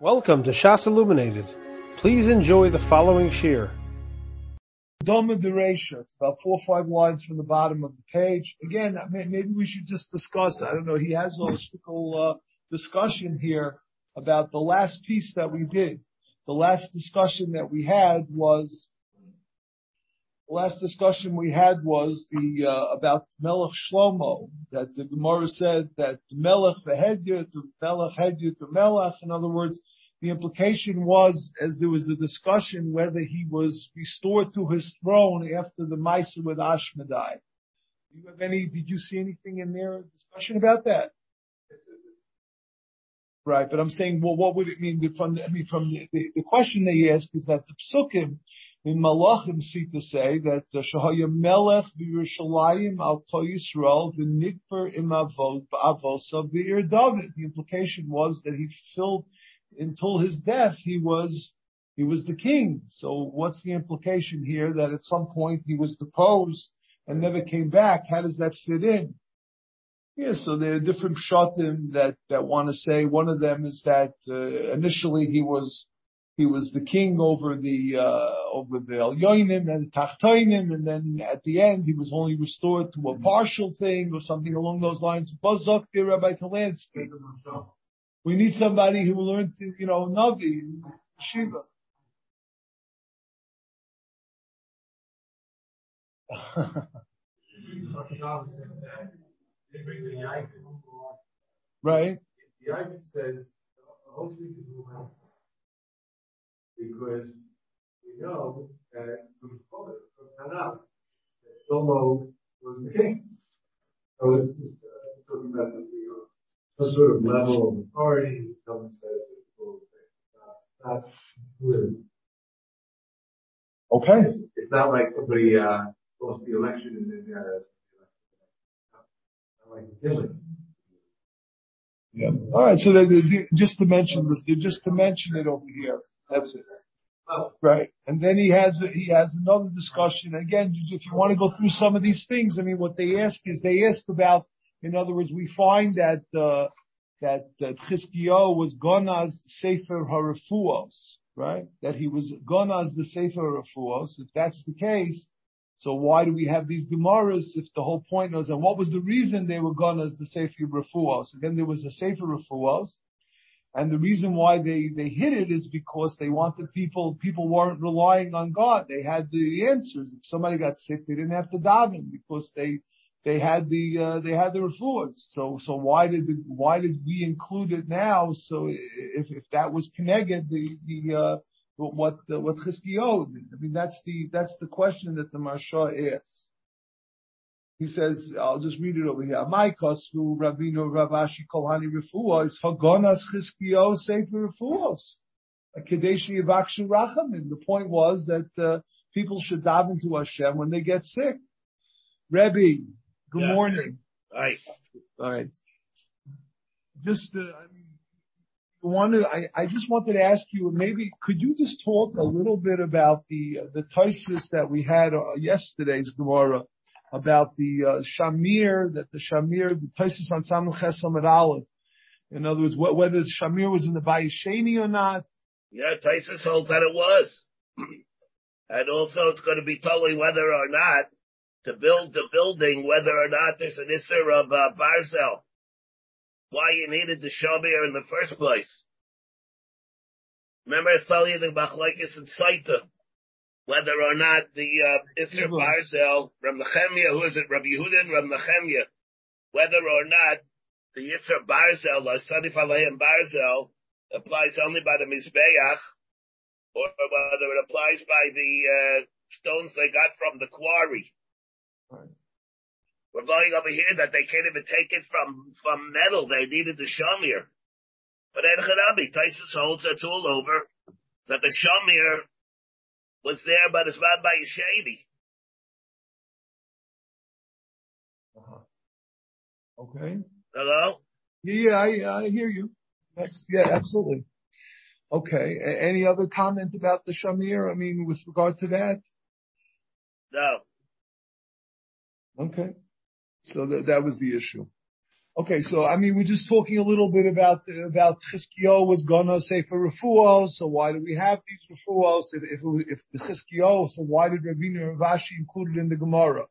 Welcome to Shas Illuminated. Please enjoy the following shir. Doma Deresha. It's about four or five lines from the bottom of the page. Again, maybe we should just discuss. I don't know. He has a holistic uh, discussion here about the last piece that we did. The last discussion that we had was last discussion we had was the uh, about Melech Shlomo that the Gemara said that Melech the Hedyot, Melech the Melech. In other words, the implication was, as there was a discussion whether he was restored to his throne after the Maisa with Ashmedai. Do you have any? Did you see anything in there? Discussion about that? Right, but I'm saying, well, what would it mean from? I mean, from the, the, the question they ask is that the psukim in Malachim to say that uh, Shahaya Melech v'Yerushalayim al Kol Yisrael v'Nikper im Avod ba'avosa v'ir David. The implication was that he filled until his death, he was, he was the king. So what's the implication here that at some point he was deposed and never came back? How does that fit in? Yeah, so there are different shatim that, that want to say, one of them is that, uh, initially he was, he was the king over the, uh, over the Elyonim and the Tachtoinim, and then at the end he was only restored to a partial thing or something along those lines. Bazok, Rabbi Talansky. We need somebody who learned, to you know, Navi, Shiva. right? The argument says, hopefully because we know that from Tanakh, that Shlomo was the king. So it's just uh, talking about something some sort of level of authority. Someone says not clear. Okay. It's, it's not like somebody uh, lost the election and then got a like killing. Yeah. All right. So they, they, just to mention this, just to mention it over here. That's it. Oh. Right. And then he has he has another discussion. Again, if you want to go through some of these things, I mean, what they ask is they ask about in other words, we find that uh, that that Chizkiyahu was Gonaz Sefer Harafuos, right? That he was Gonaz the Sefer Harafuos. If that's the case, so why do we have these Gemaras if the whole point was, and what was the reason they were Gonaz the Sefer Harafuos? Again, there was a Sefer Harafuos. And the reason why they, they hid it is because they wanted people, people weren't relying on God. They had the answers. If somebody got sick, they didn't have to daven because they, they had the uh, they had the refuahs. So so why did the, why did we include it now? So if if that was connected, the the uh, what what Chizkiyahu I mean that's the that's the question that the Maharsha asks. He says, I'll just read it over here. My kosvu Rabino Ravashi Kolhani Refuah is Hagonas Chizkiyahu Sefer Refuahs. Kadeshi Yavakshu Rachamim. The point was that uh, people should dive into Hashem when they get sick. Rebbe, Good yeah. morning. Hi. All right. Just, uh, I mean, wanted, I, I just wanted to ask you, maybe could you just talk a little bit about the, uh, the Taisus that we had uh, yesterday's Gemara about the, uh, Shamir, that the Shamir, the Taisus on Samul Chesam at Aleph. In other words, wh- whether the Shamir was in the Bayesheni or not. Yeah, Taisus holds that it was. and also it's going to be totally whether or not to build the building, whether or not there's an Isser of uh, Barzel. Why you needed the Shamir in the first place. Remember, it's telling you the Machlaikis and Saita, whether or not the uh, Isser Barzel, Ram Nechemia, who is it, Rabbi Yehuda and Ram Nechemia, whether or not the Isser Barzel, or Sadif Alayim Barzel, applies only by the Mizbeach, or whether it applies by the uh, stones they got from the quarry. Right. We're going over here that they can't even take it from, from metal. They needed the shamir. But Ed Taisus holds that's all over, that the shamir was there, but it's not by Yeshedi. Uh-huh. Okay. Hello? Yeah, I, I hear you. Yes, yeah, absolutely. Okay. A- any other comment about the Shamir? I mean, with regard to that? No. Okay. So that, that was the issue. Okay, so I mean, we're just talking a little bit about about Chizkiyo was gonna say for refuah. So why do we have these refuahs? If if, if the Chizkiyo, so why did Ravina and Ravashi include it in the Gemara?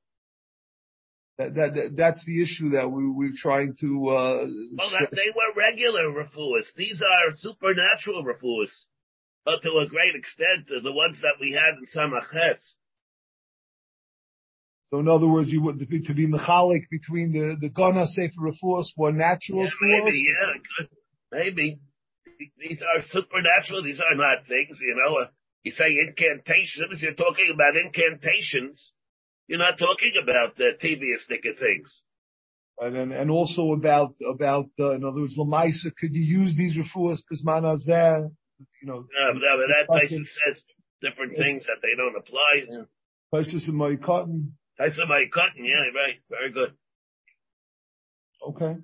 That, that, that that's the issue that we we're trying to. Uh, well, that, they were regular refuahs. These are supernatural refuahs, but to a great extent, the ones that we had in Samaches. So in other words, you would to be, to be mechalik between the the gana sefer refuos more natural yeah, maybe, yeah, maybe these are supernatural. These are not things, you know. Uh, you say incantations. You're talking about incantations. You're not talking about the devious of things. And then, and also about about uh, in other words, lamaisa. Could you use these refuos because manazeh? You know. No, no, but that place says different yes. things that they don't apply. Yeah. Places in my cotton. I said my cotton, yeah, right. Very good. Okay.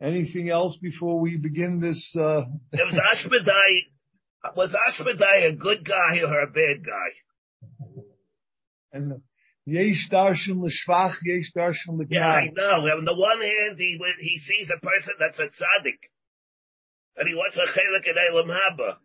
Anything else before we begin this? Uh... it was Ashmedai. Was Ashmedai a good guy or a bad guy? And yesh darshan l'shvach, yesh darshan l'gnai. Yeah, I know. On the one hand, he he sees a person that's a tzaddik, and he wants a chelik in Elam Haba,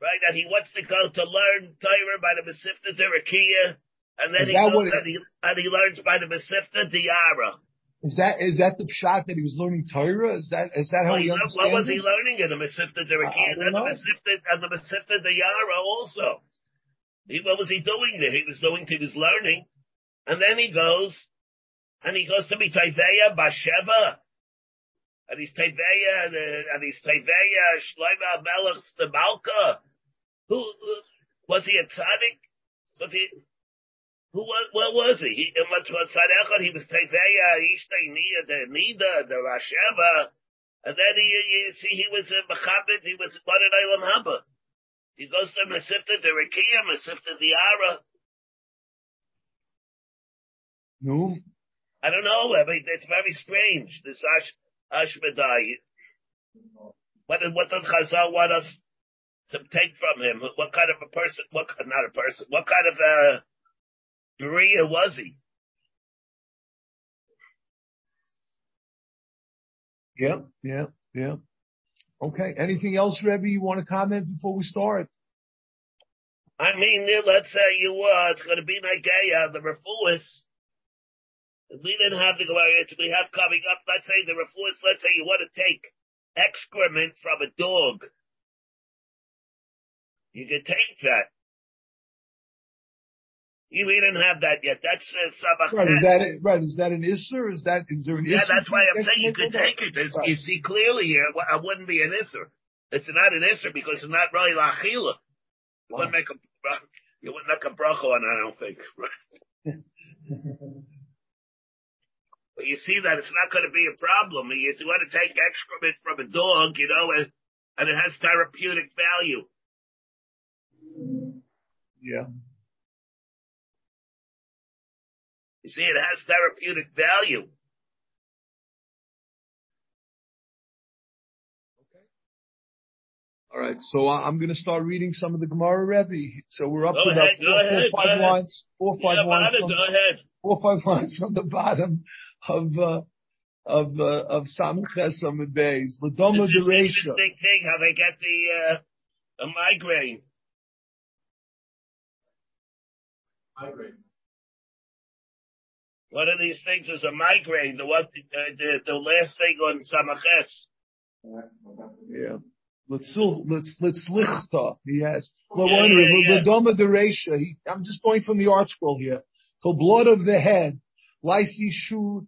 right? And he wants to go to learn Torah by the Mesivta Derakia and then he goes and, he, and he learns by the Mesivta Diara. Is that is that the shot that he was learning Torah? Is that is that how well, he understands What was he learning in the Mesivta Derakia and the Mesivta and the also? He, what was he doing there? He was doing he was learning, and then he goes and he goes to be Taiveya Basheva. And he's Taiveya, and, uh, and he's Taiveya Shloima Melech Stabalka. Who, who, was he a tzaddik? Was he, who was, what was he? He, he was Teveya, Ishtay Nia, the Nida, the Rasheva, and then he, you see, he was a Mechabit, he was Baran Eilam Haba. He goes to Mesifta the Rekia, Mesifta the Ara. No. I don't know, I mean, it's very strange, this Ash, Ashmedai. What, what did Chazal want us to take from him? What kind of a person, what, not a person, what kind of a, Berea was he? Yeah, yeah, yeah. Okay. Anything else, Rebbe, you want to comment before we start? I mean, let's say you uh, it's going to be like uh, the refuahs. We didn't have the Gemara, we have coming up. Let's say the refuahs. Let's say you want to take excrement from a dog. You can take that. You we didn't have that yet. That's uh, sabach. Right, is that right? Is that an isser? Is that is there an yeah, isser? Yeah, that's why I'm saying you could take it. Right. You see clearly here, it wouldn't be an isser. It's not an isser because it's not really lachila. You wouldn't make a you wouldn't make a bracha on. I don't think. Right. but you see that it's not going to be a problem. You want to take excrement from a dog, you know, and, and it has therapeutic value. Yeah. You see, it has therapeutic value. Okay. All right, so I'm going to start reading some of the Gemara Rebbe. So we're up go to ahead, about four, ahead, four five lines, four five yeah, lines. From, go ahead. Four five lines from the bottom of uh, of uh, of Samches Amid Beis. Ladoma Dereisha. Interesting thing how they get the uh, a migraine. Migraine. One of these things is a migraine. The one, uh, the, the last thing on Samaches. Yeah. Let's let's let's lichta. He has. Yeah, yeah, Ladoma dereisha. I'm just going from the ArtScroll here. The blood of the head. Lysi shur.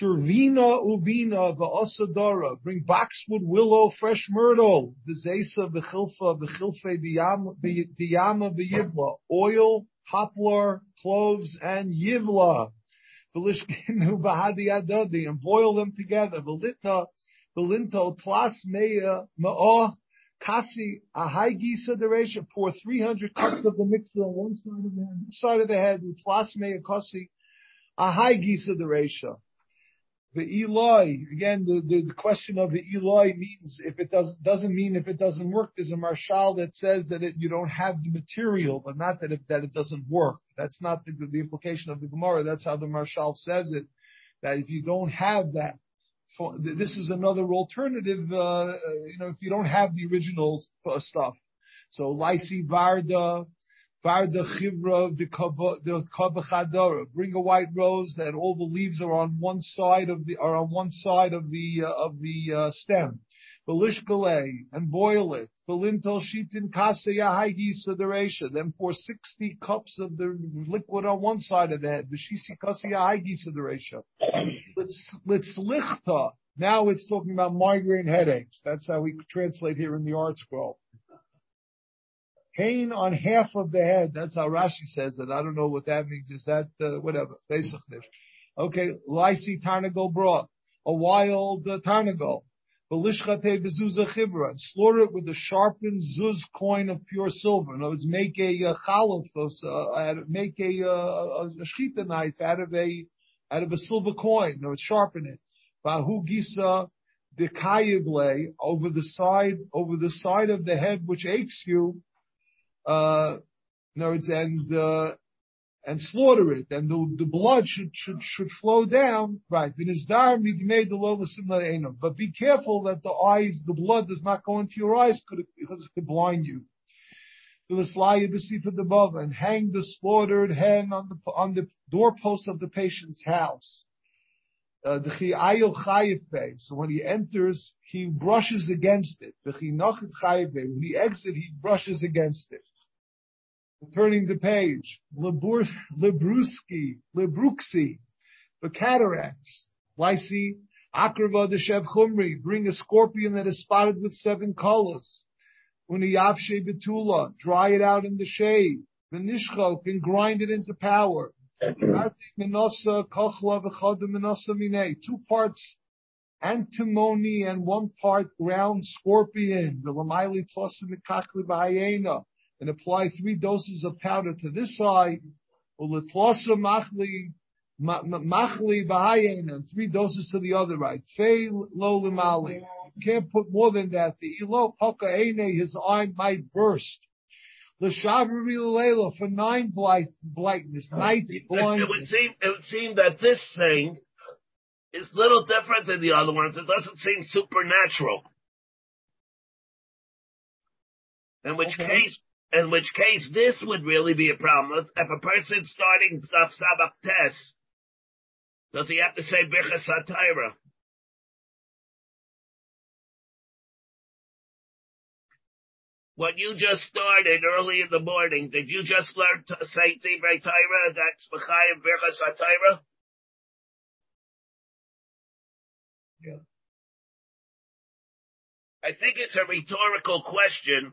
Shurvina ubina va'asadara. Bring boxwood, willow, fresh myrtle. Dezesa v'chilfa v'chilfe diyama v'yivla. Oil, poplar, cloves, and yivla and boil them together. Velinto, tlas meya, ma'ah, kasi, pour 300 cups of the mixture on one side of the head, side of the head, tlas meya, kasi. The Eloi, again, the, the, the, question of the Eloi means if it doesn't, doesn't mean if it doesn't work. There's a Maharsha that says that it, you don't have the material, but not that it, that it doesn't work. That's not the, the implication of the Gemara. That's how the Maharsha says it. That if you don't have that this is another alternative, uh, you know, if you don't have the original stuff. So Lysi Varda, Varda Chivra, the Kabachadora. Bring a white rose that all the leaves are on one side of the, are on one side of the, uh, of the, uh, stem. Belishkale, and boil it. Belintel shitin. Then pour 60 cups of the liquid on one side of the head. Haigi sederation. Let's, let's. Now it's talking about migraine headaches. That's how we translate here in the ArtScroll. Pain on half of the head. That's how Rashi says it. I don't know what that means. Is that, uh, whatever. Okay. Lysi tarnagol broth. A wild uh, tarnagol and slaughter it with a sharpened zuz coin of pure silver. In other words, make a uh, uh, make a, uh, a shchita knife out of a out of a silver coin. No, sharpen it. Bahu gisa dekayible over the side over the side of the head which aches you. Uh, in other words, and uh, and slaughter it, and the, the blood should, should, should flow down, right? But be careful that the eyes, the blood does not go into your eyes because it could blind you. And hang the slaughtered hen on the, on the doorpost of the patient's house. Uh, so when he enters, he brushes against it. When he exits, he brushes against it. Turning the page, Lebruski, Lebruxi, the cataracts, Lysi, Akrava the Shev Chumri, bring a scorpion that is spotted with seven colors. Uniyavshe Betula, dry it out in the shade. The can grind it into powder. Two parts antimony and one part ground scorpion. The Lamaili Mikakli Bahayena and apply three doses of powder to this side, machli machli and three doses to the other right. Fei lo limali. Can't put more than that. The ilo poka his eye might burst. L'shavri leila for nine blight, blightness, night blindness. It would seem, it would seem that this thing is little different than the other ones. It doesn't seem supernatural. In which okay. case, in which case this would really be a problem. If a person's starting Daf Sabach test, does he have to say Birchas HaTaira? What you just started early in the morning, did you just learn to say Divrei Taira, that's B'chayim Birchas HaTaira? Yeah. I think it's a rhetorical question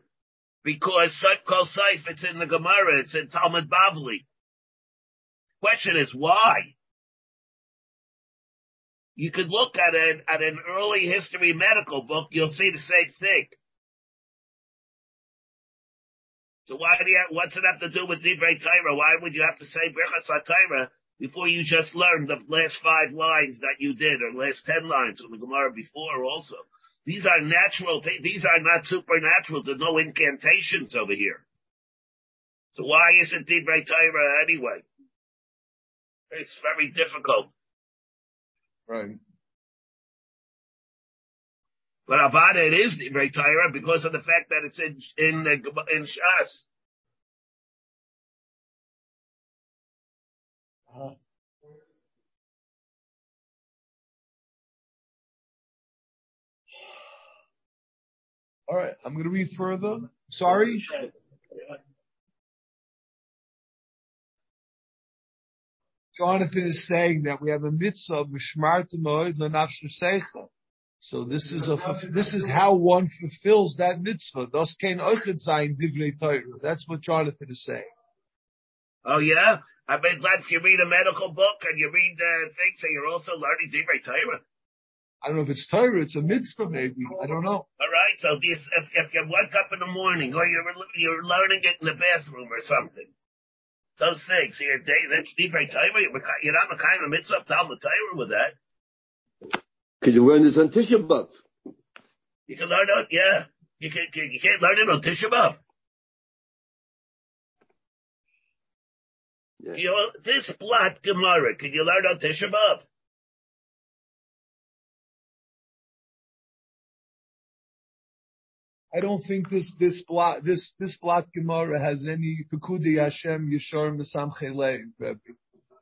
because Kol Saif, it's in the Gemara, it's in Talmud Bavli. Question is why? You could look at it at an early history medical book, you'll see the same thing. So why do you what's it have to do with Divrei Torah? Why would you have to say Birchas HaTorah before you just learned the last five lines that you did, or last ten lines from the Gemara before also? These are natural, these are not supernatural. There's no incantations over here. So why isn't Divrei Torah anyway? It's very difficult. Right. But Avada, it is Divrei Torah because of the fact that it's in, in, in Shas. All right, I'm going to read further. Sorry. Jonathan is saying that we have a mitzvah of. So this is a this is how one fulfills that mitzvah. Thus kein ochet divrei Torah. That's what Jonathan is saying. Oh yeah, I mean, glad you read a medical book and you read uh, things, and you're also learning divrei Torah. I don't know if it's Torah, it's a mitzvah maybe. I don't know. All right. So this, if, if you wake up in the morning or you're you're learning it in the bathroom or something, those things, you're, that's divrei Torah. You're not a kind of mitzvah Talmud Torah with that. Can you learn this on Tisha B'av? You can learn it. Yeah. You can. You can't learn it on Tisha B'av. Yeah. You know, this black Gemara, can you learn on Tisha B'av? I don't think this this block this this block Gemara has any Kukudi Hashem Yeshor Mesamche Lev.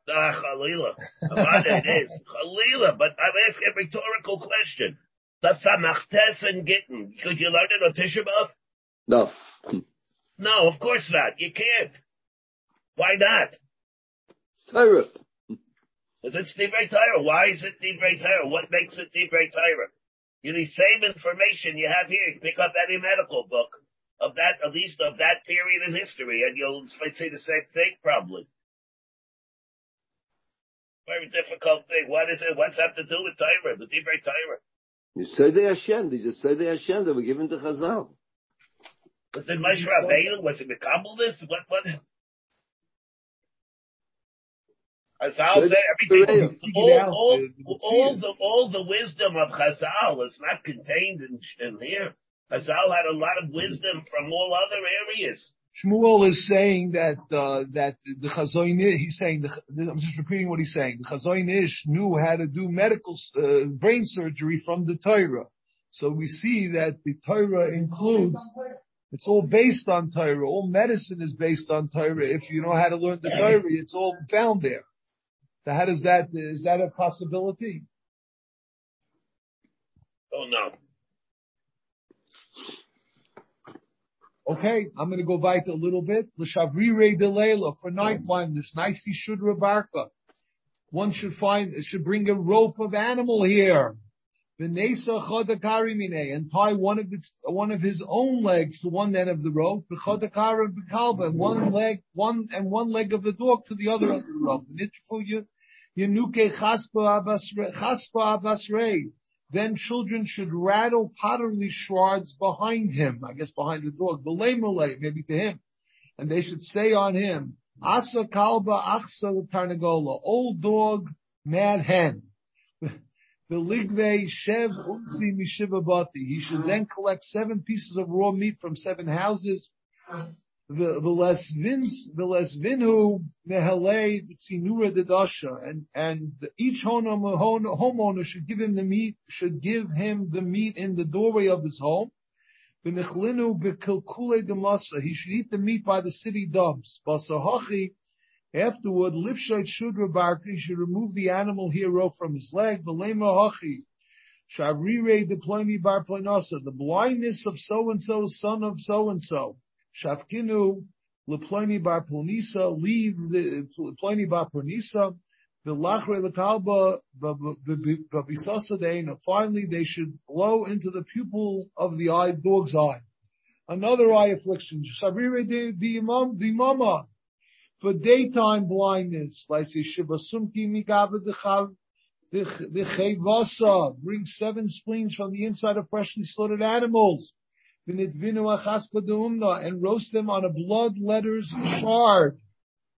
Ah, Chalila. it is. Chalila, but I'm asking a rhetorical question. The Samachtes and Gittin, could you learn it on Tisha B'Av? No. No, of course not. You can't. Why not? Torah. Is it Divrei Torah? Why is it Divrei Torah? What makes it Divrei Torah? You need the same information you have here. You Pick up any medical book of that, at least of that period in history, and you'll say the same thing probably. Very difficult thing. What is it? What's that to do with Torah? The Divrei Torah. You say they Hashem. They just say they Hashem. They were given to Chazal. Was it Moshe Rabbeinu? Was it Mekabel this? What? What? Chazal everything. All, all, all, the all the wisdom of Chazal is not contained in, in here. Chazal had a lot of wisdom from all other areas. Shmuel is saying that uh, that the Chazoin he's saying the, I'm just repeating what he's saying. The Chazoin Ish knew how to do medical uh, brain surgery from the Torah. So we see that the Torah includes it's all based on Torah. All medicine is based on Torah. If you know how to learn the Torah, it's all found there. So how does that is that a possibility? Oh no. Okay, I'm going to go back a little bit. L'shavrire delela for night blindness. Nicey shudra barka. Uh, one should find, should bring a rope of animal here. V'nesa chodakari and tie one of its, one of his own legs to one end of the rope. V'chodakara b'kalba, and one leg, one, and one leg of the dog to the other end of the rope. Yenuke chaspa abasrei. Then children should rattle pottery shards behind him, I guess behind the dog, malay, maybe to him. And they should say on him, Asa kalba achsa tarnagola, old dog, mad hen. The ligve shev unzi mishivabati. He should then collect seven pieces of raw meat from seven houses the the less vins the less vinu nehalei tzinura dedasha and and each homeowner should give him the meat should give him the meat in the doorway of his home. V'nechlinu bekilkule demasa he should eat the meat by the city dumps. Basahachi afterward lifshait shudra barka he should remove the animal hero from his leg. V'lema hachi shavrire deployni bar the blindness of so and so son of so and so. Shafkinu leploni bar Ponisa, leave the Ploni bar Ponisa, the lachre lekalba babisasa Finally, they should blow into the pupil of the eye, dog's eye. Another eye affliction. Shabire the imam, the mama. For daytime blindness, like say shibasumki mikava the the chevasa, bring seven spleens from the inside of freshly slaughtered animals and roast them on a blood letters shard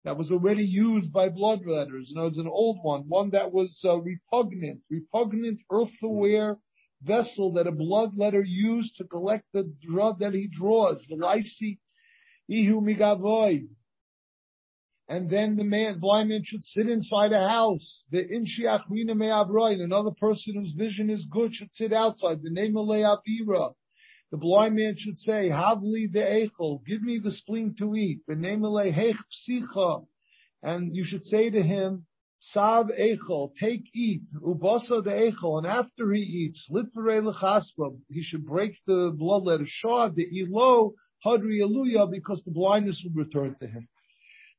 that was already used by blood letters. You know, it's an old one, one that was uh, repugnant, repugnant earthenware vessel that a blood letter used to collect the drug that he draws, the lysi ihu migavoy. And then the man, blind man should sit inside a house. The inshiach rina and another person whose vision is good should sit outside. The name of Le'avira the blind man should say, Havli de echel, give me the spleen to eat. And you should say to him, Sav echel, take eat, ubasa de echel, and after he eats, litvere lechaspa, he should break the bloodletting shah, the ilo, hadri aluya, because the blindness will return to him.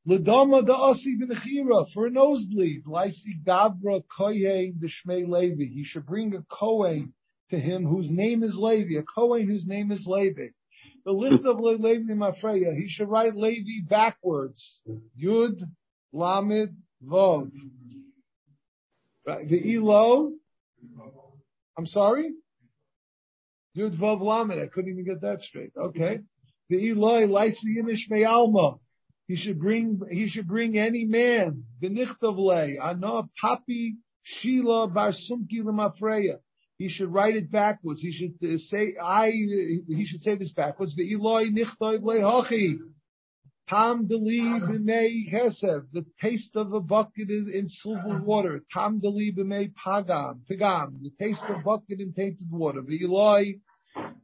Ladama da asi b'nechira, for a nosebleed, laisi gabra koyen the shmei levi, he should bring a kohen to him whose name is Levi, a Kohen whose name is Levi. The list of Levi Mafreya, he should write Levi backwards. Yud, Lamed, Vov. The Elo, I'm sorry? Yud, Vov, Lamed. I couldn't even get that straight. Okay. The Eloi, Lysi Yimish Me'alma. He should bring, he should bring any man. The Nichtavle, Ana Papi Shila Barsumki, Lemafreya he should write it backwards. He should uh, say, I, he should say this backwards. The Eloi nichtoiv lehochi. Tam deli b'mei hesev. The taste of a bucket is in silver water. Tam deli b'mei pagam. Pagam. The taste of bucket in tainted water. The Eloi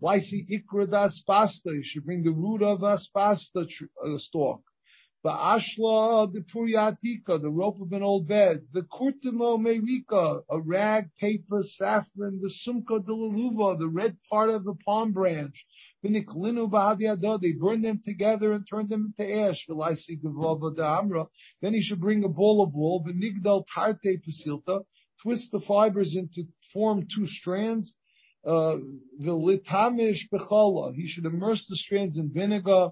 Lysi ikra da aspasta, you should bring the root of aspasta tr- uh, stalk. The ashla, the puriatika, the rope of an old bed. The kurtimo merika, a rag, paper, saffron. The sumka de laluva, the red part of the palm branch. V'niklinu ba'adiyado, they burn them together and turn them into ash. V'laisi gavava. Then he should bring a ball of wool. V'nigdal tarte pasilta, twist the fibers into form two strands. Uh, V'litamish bechola, he should immerse the strands in vinegar.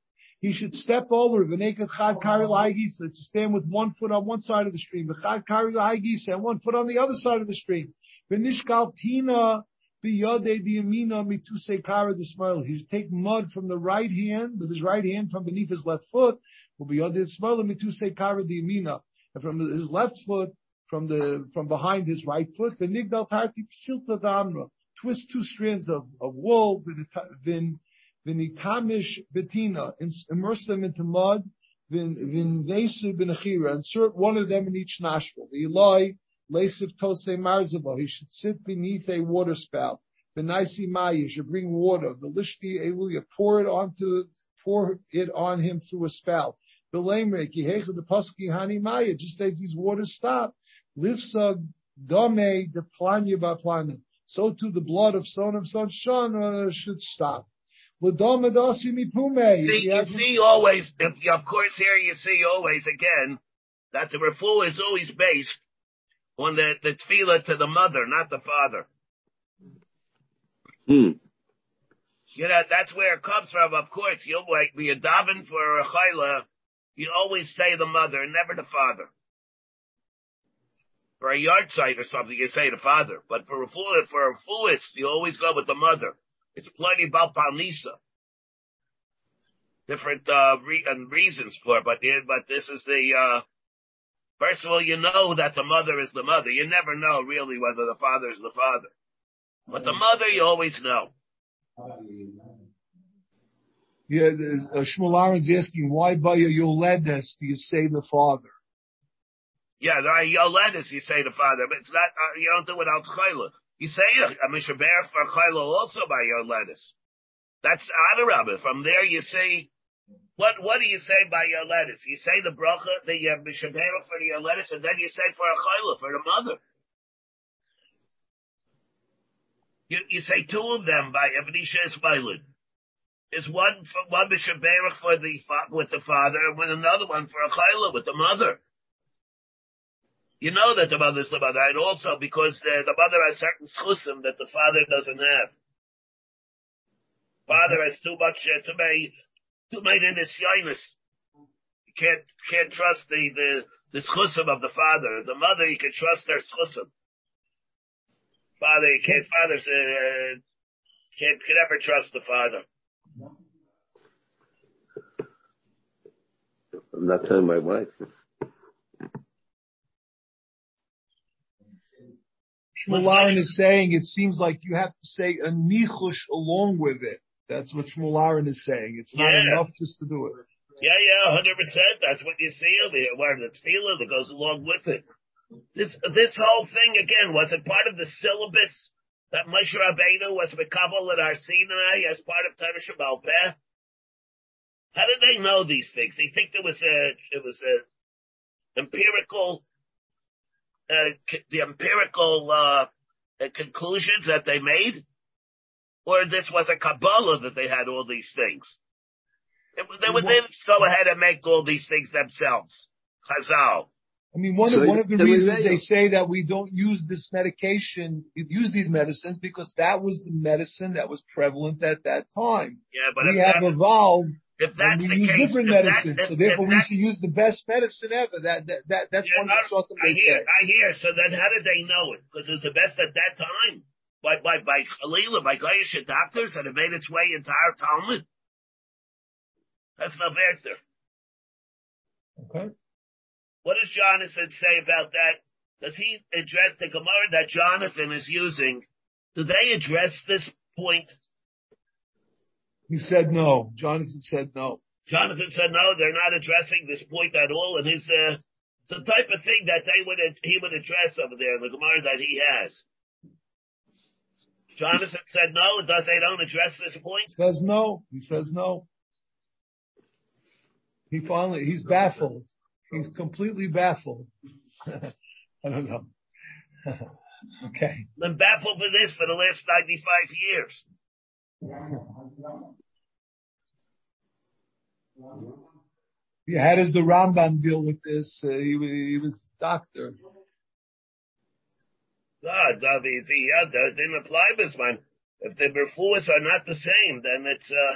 he should step over v'neket chad kari lahagisa to stand with one foot on one side of the stream, v'chad kari lahagisa and one foot on the other side of the stream. V'nishkal tina biyode diyamina mituse kara dismail. He should take mud from the right hand with his right hand from beneath his left foot. Biyode dismail mituse kara diyamina, and from his left foot from the from behind his right foot. V'nigdal tarti psilta damra. Twist two strands of, wool. V'n Vinitamish betina, immerse them into mud, vinvesu benachira, insert one of them in each nostril. Eloi, lesif tose marzava, he should sit beneath a water spout. Benaisi maya, should bring water. The lishti eluya, pour it onto, pour it on him through a spout. The lamrek, yehecha the paski hani maya, just as these waters stop. Lifsa dome de planya So too the blood of son of son uh, should stop. See, you see always, if, of course here you see always again, that the refuah is always based on the, the tefillah to the mother, not the father. Hmm. You know, that's where it comes from. Of course, you'll like be a daven for a chayla, you always say the mother, never the father. For a yard site or something, you say the father. But for a fool, for a foolish, you always go with the mother. It's plenty about Palnisa. Different, uh, re- and reasons for it, but, but this is the, uh, first of all, you know that the mother is the mother. You never know really whether the father is the father. But the mother, you always know. Yeah, uh, Shmuel Aaron's asking, why by your Yoledes do you say the father? Yeah, the Yoledes you say the father, but it's not, uh, you don't do it out chayla. You say a mishaber for chayla also by your lettuce. That's Adarabah. From there you say, what, what do you say by your lettuce? You say the bracha, the uh, mishaber for your lettuce, and then you say for a chayla, for the mother. You, you say two of them by Ebenisha Ismailin. Is one for one mishaber for the with the father, and another one for a chayla with the mother. You know that the mother is the mother, and also because the, the mother has certain schusim that the father doesn't have. Father has too much, uh, too many, too many in his shyness. You can't, can't trust the, the, the schusim of the father. The mother, you can trust their schusim. Father, you can't, father, uh, can't, can never trust the father. I'm not telling my wife. Shmuel is saying it seems like you have to say a nichush along with it. That's what Shmuel is saying. It's not Yeah. enough just to do it. Yeah, yeah, hundred percent. That's what you see over here. Where the tefillah that goes along with it. This this whole thing again was it part of the syllabus that Moshe Rabbeinu was mekabel at Har Sinai as part of Torah Shebaal Peh? How did they know these things? They think there was a it was a empirical uh, the empirical uh, uh, conclusions that they made, or this was a Kabbalah that they had all these things. They, they would then go ahead and make all these things themselves. Chazal. I mean, one So of one of the reasons they say that we don't use this medication, use these medicines, because that was the medicine that was prevalent at that time. Yeah, but we if, have that, evolved if and that's we the use case, different if that- if- so therefore we that- should use the best medicine ever. That that, that that's Yeah, one of the I- I hear, say. I hear. So then how did they know it? Because it was the best at that time. By, by, by Khalila, by Goyish doctors, and it made its way into our Talmud. That's not Werther. Okay. What does Jonathan say about that? Does he address the Gemara that Jonathan is using? Do they address this point? He said no. Jonathan said no. Jonathan said no, they're not addressing this point at all, and his uh, it's the type of thing that they would he would address over there in the Gemara that he has. Jonathan said no, does they don't address this point? He says no. He says no. He finally he's baffled. He's completely baffled. I don't know. okay. Been baffled with this for the last ninety five years. Yeah, how does the Rambam deal with this? Uh, he, he was doctor. God, if he had that, didn't apply this one. If the refuahs are not the same, then it's uh,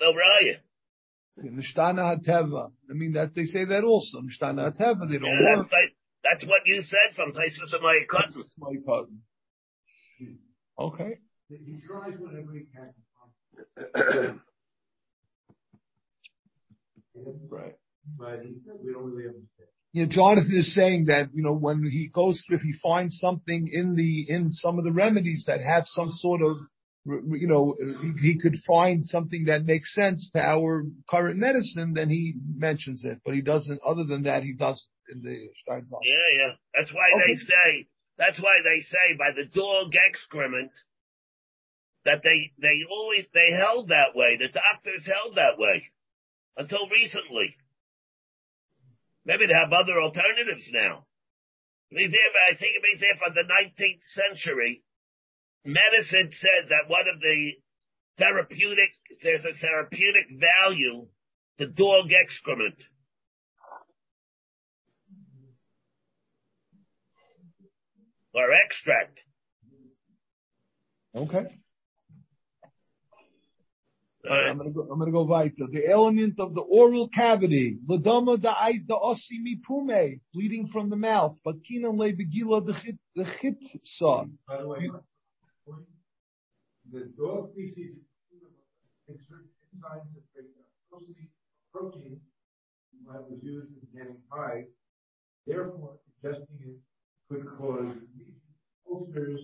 no raya. Nishtana Hateva. I mean, that they say that also. Nishtana Hateva. They don't Yeah, work. that's, like, that's what you said from Taisus of my cousin. My cousin. Okay. He tries whatever he can. to find- Right. But he said we don't really understand. Yeah, Jonathan is saying that, you know, when he goes through, if he finds something in the, in some of the remedies that have some sort of, you know, he, he could find something that makes sense to our current medicine, then he mentions it. But he doesn't, other than that, he doesn't in the Steinsaltz. Yeah, yeah. That's why Okay. they say, that's why they say by the dog excrement that they, they always, they held that way. The doctors held that way until recently. Maybe they have other alternatives now. I think it means there from the 19th century, medicine said that one of the therapeutic, there's a therapeutic value to dog excrement. Or extract. Okay. All right. I'm gonna go, I'm gonna go weiter. The element of the oral cavity, ledama da'ai da'osimi pume, bleeding from the mouth, but kinan le begila the chit, the chit sa. By the way, the dog feces exert enzymes that break down protein, protein that was used in getting high. Therefore, ingesting it could cause ulcers,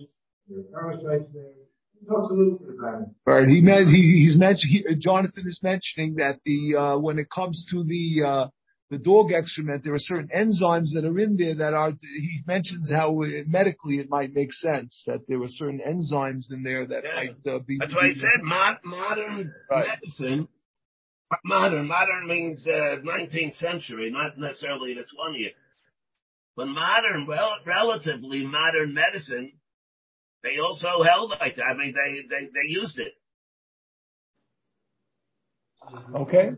there are parasites there. He talks a little bit about it. Right. He meant he, he's mentioned. He, Jonathan is mentioning that the uh, when it comes to the uh, the dog excrement, there are certain enzymes that are in there that are. He mentions how uh, medically it might make sense that there are certain enzymes in there that Yeah. might uh, be. That's why I said mod- modern Right. medicine. Modern, modern means uh, 19th century, not necessarily the 20th. But modern, well, relatively modern medicine, they also held like that. I mean, they they they used it. Okay.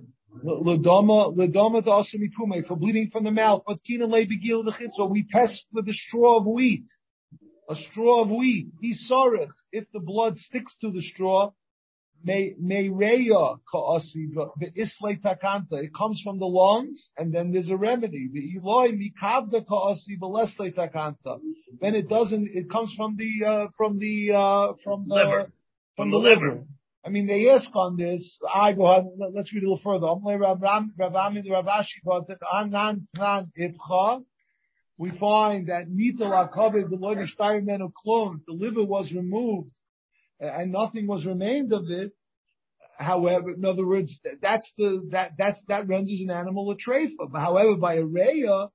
Ledama, ledama da'asimi pume for bleeding from the mouth. But kina le begil the we test for the straw of wheat. A straw of wheat. He Isarech. If the blood sticks to the straw, may may reya ka'asi islay takanta. It comes from the lungs, and then there's a remedy. The Eloi mikavda ka'asi b'leslay takanta. Then it doesn't. It comes from the uh, from the uh, from the Liver. from From the the liver. liver. I mean, they ask on this. I go let- Let's read a little further. Amalei Rav Ram- Rav Ami Rav Ashi brought that Anan Tran Ibcha. We find that Nitel Akabe the Loider Steirman clone. The liver was removed, and nothing was remained of it. However, in other words, that's the that that's that renders an animal a treifa. However, by a reya,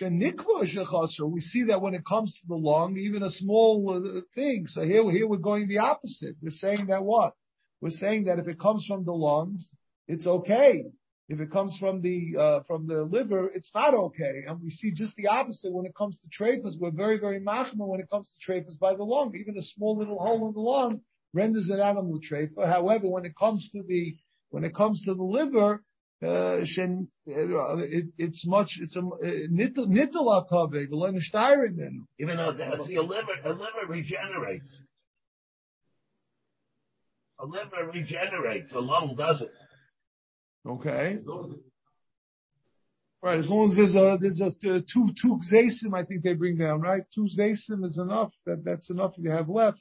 we see that when it comes to the lung, even a small uh, thing. So here, here we're going the opposite. We're saying that what? We're saying that if it comes from the lungs, it's okay. If it comes from the uh, from the liver, it's not okay. And we see just the opposite when it comes to trephas. We're very very machma when it comes to trephas by the lung. Even a small little hole in the lung renders an animal a. However, when it comes to the when it comes to the liver, uh, uh, it, it's much it's a nittel akave Even though the, liver, a liver regenerates. A liver regenerates. A lung doesn't. Okay. Right, as long as there's a there's a uh, two two xasim, I think they bring down right. Two xasim is enough. That that's enough you have left.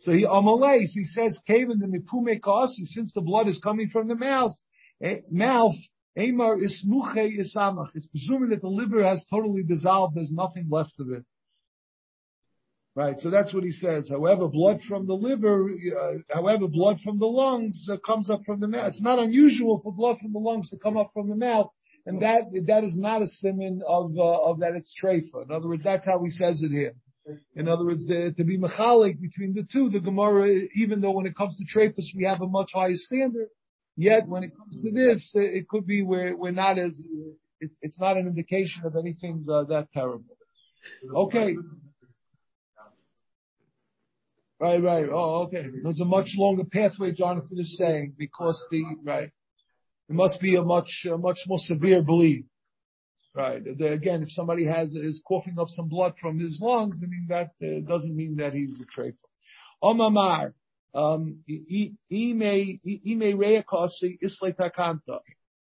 So he amalays. He says, "Kaven the mipume kasi." Since the blood is coming from the mouth, eh, mouth Amar ismuche isamach. It's presuming that the liver has totally dissolved. There's nothing left of it. Right. So that's what he says. However, blood from the liver, uh, however, blood from the lungs uh, comes up from the mouth. It's not unusual for blood from the lungs to come up from the mouth, and that that is not a simon of uh, of that it's treifa. In other words, that's how he says it here. In other words, uh, to be mechalik between the two, the Gemara, even though when it comes to treifas we have a much higher standard, yet when it comes to this, uh, it could be where we're not as it's, it's not an indication of anything uh, that terrible. Okay. Right, right. Oh, okay. There's a much longer pathway, Jonathan is saying, because the, right. It must be a much, a much more severe bleed. Right. Again, if somebody has, is coughing up some blood from his lungs, I mean, that uh, doesn't mean that he's a treifa. Omamar, um,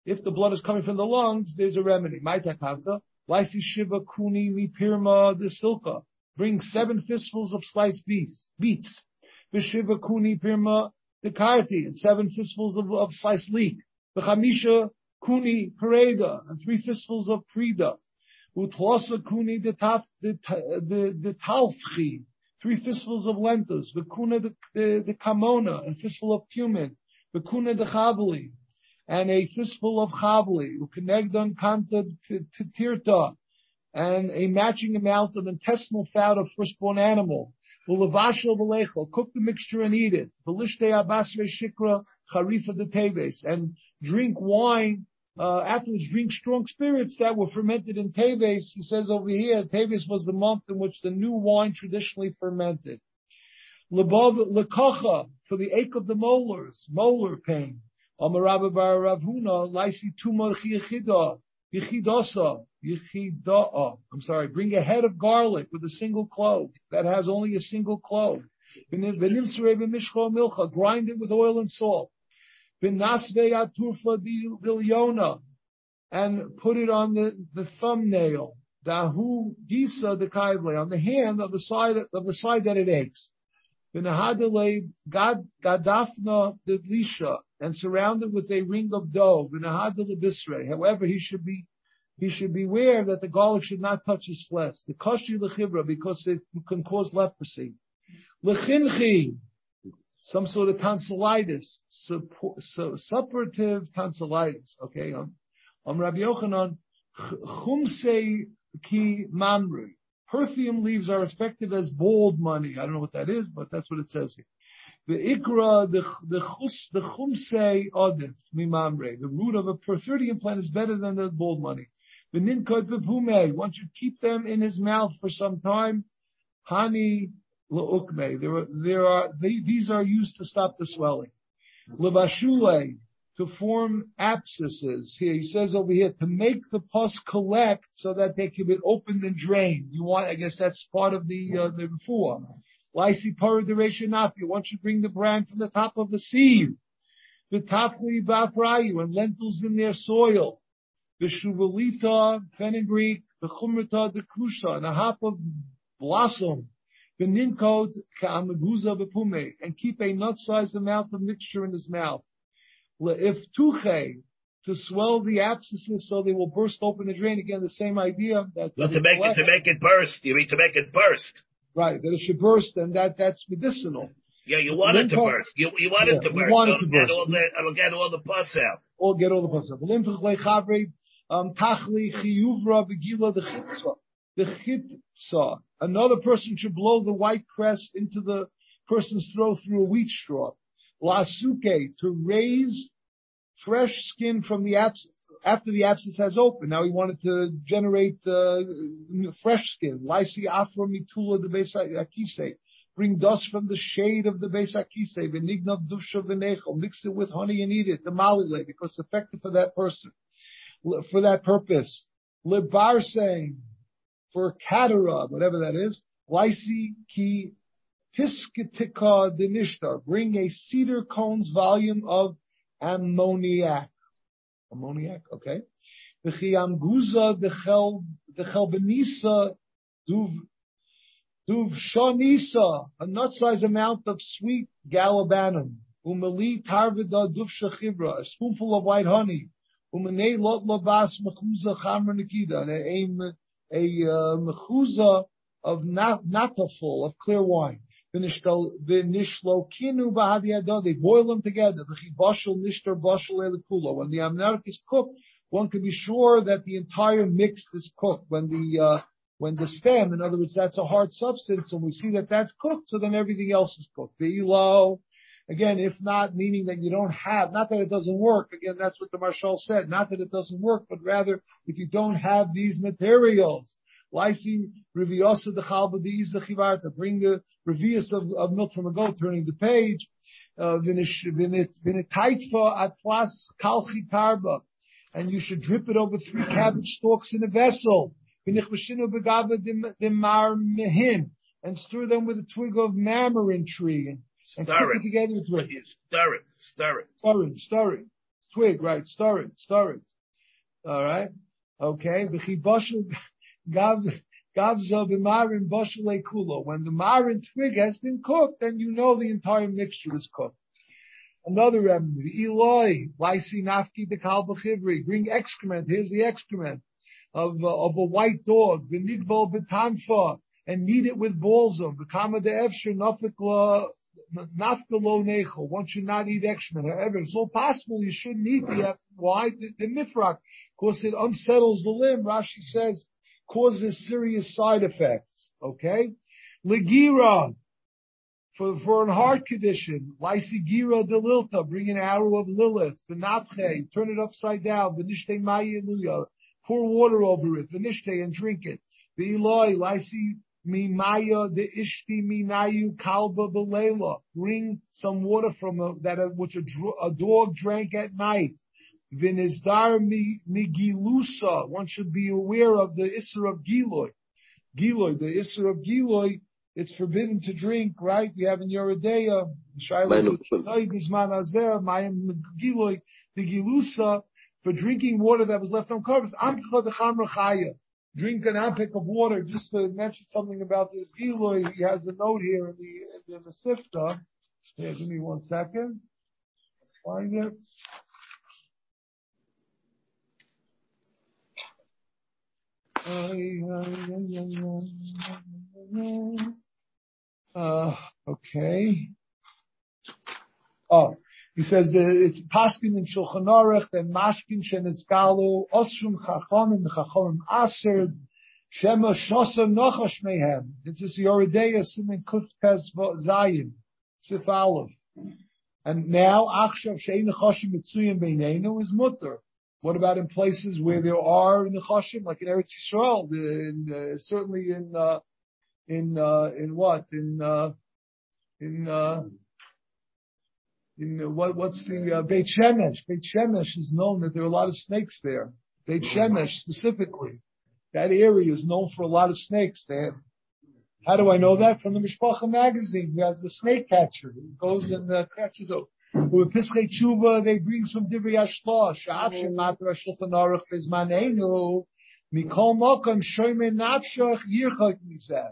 if the blood is coming from the lungs, there's a remedy. My takanta, lysi shiva kuni mi pirma de silka. Bring seven fistfuls of sliced beets, beets. Vishiva kuni pirma dekarti, and seven fistfuls of, of sliced leek. V'chamisha kuni pereda, and three fistfuls of prida. Utlosa kuni de talfchi, three fistfuls of lentils. V'kuna de kamona, and fistful of cumin. V'kuna de chavli, and a fistful of chavli. Ukenegdan kanta tirta, and a matching amount of intestinal fat of firstborn animal. Cook the mixture and eat it. shikra charifa de. And drink wine, uh, afterwards drink strong spirits that were fermented in teves. He says over here, teves was the month in which the new wine traditionally fermented. Lebov lekocha, for the ache of the molars, molar pain. Amarabba bar Ravhuna, laisi tumor chiyachida, yichidasa, I'm sorry, bring a head of garlic with a single clove that has only a single clove. Grind it with oil and salt. And put it on the, the thumbnail. Dahu disa the on the hand of the side of the side that it aches. Gadafna the lisha and with a ring of dough. However, he should be he should beware that the garlic should not touch his flesh. The kashri lechibra, because it can cause leprosy. Lechinchi, some sort of tonsillitis, suppurative tonsillitis. Okay, on, on Rabbi Yochanan, chumse ki mamri. Perfume leaves are respected as bald money. I don't know what that is, but that's what it says here. The ikra, the the chus, the chumse. The root of a perthurium plant is better than the bald money. One should keep them in his mouth for some time. Hani leukme. There are, there are, these are used to stop the swelling. Levashule, to form abscesses. Here, he says over here, to make the pus collect so that they can be opened and drained. You want, I guess that's part of the, uh, the refuah. Lysi paradirashanafi. One should bring the bran from the top of the sieve. The tafli bafrayu and lentils in their soil the shuvalita fenugreek, the chumrata the kusha, and a hop of blossom, the ninkot ka'amaguza bepume, and keep a nut-sized amount of mixture in his mouth. If tuche, to swell the abscesses so they will burst open and drain. Again, the same idea that well, to make it to make it burst. You mean to make it burst? Right, that it should burst, and that that's medicinal. Yeah, you want it to burst. You you want yeah, it to burst. Want it to burst. All the, it'll get all the pus out. Or get all the pus out tachli chiyuvra begila the chitzah. The chitzah. Another person should blow the white crest into the person's throat through a wheat straw. Lasuke, to raise fresh skin from the abscess, after the abscess has opened. Now he wanted to generate uh, fresh skin. Lysi afra mitula the Beis Bring dust from the shade of the Beis Akise. Benignav dusha v'nechel. Mix it with honey and eat it. The malile, because it's effective for that person for that purpose. Libarse, for catara, whatever that is. Lysi ki pisketika denishtar. Bring a cedar cone's volume of ammoniac. Ammoniac, okay. The chiamguza, the chel, the chelbenisa, duv, duv shonisa, a nut-sized amount of sweet gallibanum. Umali tarvida duv shachibra, a spoonful of white honey Umanei lot labas mechuza chamra nikida, a, a, uh, mechuza of not, full of clear wine. They boil them together. When the amnarik is cooked, one can be sure that the entire mix is cooked. When the uh, when the stem, in other words, that's a hard substance, and we see that that's cooked, so then everything else is cooked. Below, again, if not, meaning that you don't have, not that it doesn't work. Again, that's what the Maharsha said. Not that it doesn't work, but rather if you don't have these materials, Lysine Riviosa the Chalba the Chivarta. Bring the Revius of, of milk from a goat, turning the page. Uh, Vinitaitfa atlas kalchi karba. And you should drip it over three cabbage stalks in a vessel. And stir them with a twig of mamarin tree. And, and cook it together with it. Stir it, stir it. Stir it, stir it. Twig, right, stir it, stir it. Alright? Okay, the chibashal Gav Gavza b'marin boshele kulo. When the marin twig has been cooked, then you know the entire mixture is cooked. Another remedy, Eloi, lysi nafki de kalbachivri. Bring excrement. Here's the excrement of uh, of a white dog. the V'nigval b'tanfa and knead it with balls of the kama de efsher nafikla nafkalo nechel. One should not eat excrement. However, it's all possible you shouldn't eat the why the, the mifrak, because it unsettles the limb. Rashi says causes serious side effects. Okay? Legira, for, for a heart condition, lysigira delilta, bring an arrow of Lilith, the natche, turn it upside down, the nishte mayaluya, pour water over it, the and drink it. The Eloi, lysi mimaya, the ishti minayu kalba belela, bring some water from a, that a, which a, a dog drank at night. Vinizdar migilusa. One should be aware of the Isser of Giloy. Giloy, the Isser of Giloy, it's forbidden to drink, right? We have in Yoredeya, the Gilusa, for drinking water that was left on covers. Drink an ampik of water, just to mention something about this Giloy, he has a note here in the, in the Sifta. Here, give me one second. Find it. Uh, okay. Oh, he says that it's Paskin in Shulchan Aruch, then Mashkin Sheniskalu, Osrum Chachomim, Chachomim Aser, Shema Shosa Nochash Mehem. It's a Yoredeya Simen Kufkaz Zayin, Sif Aleph. And now, Achshav Shein Choshim Mitzuyim Beinenu is Mutter. What about in places where there are nechashim, like in Eretz Yisrael, in, uh, certainly in uh, in uh, in what in uh, in uh, in what what's the uh, Beit Shemesh? Beit Shemesh is known that there are a lot of snakes there. Beit Shemesh specifically, that area is known for a lot of snakes. There. How do I know that? From the Mishpacha magazine. He has the snake catcher. He goes and uh, catches a with Pischei Tshuva, they bring some Divrei Ashla. Sha'af Shematra Shulchan Aruch Bezmanenu. Mikol Mokom Shoyme Nafshach Yirchak Mizeh.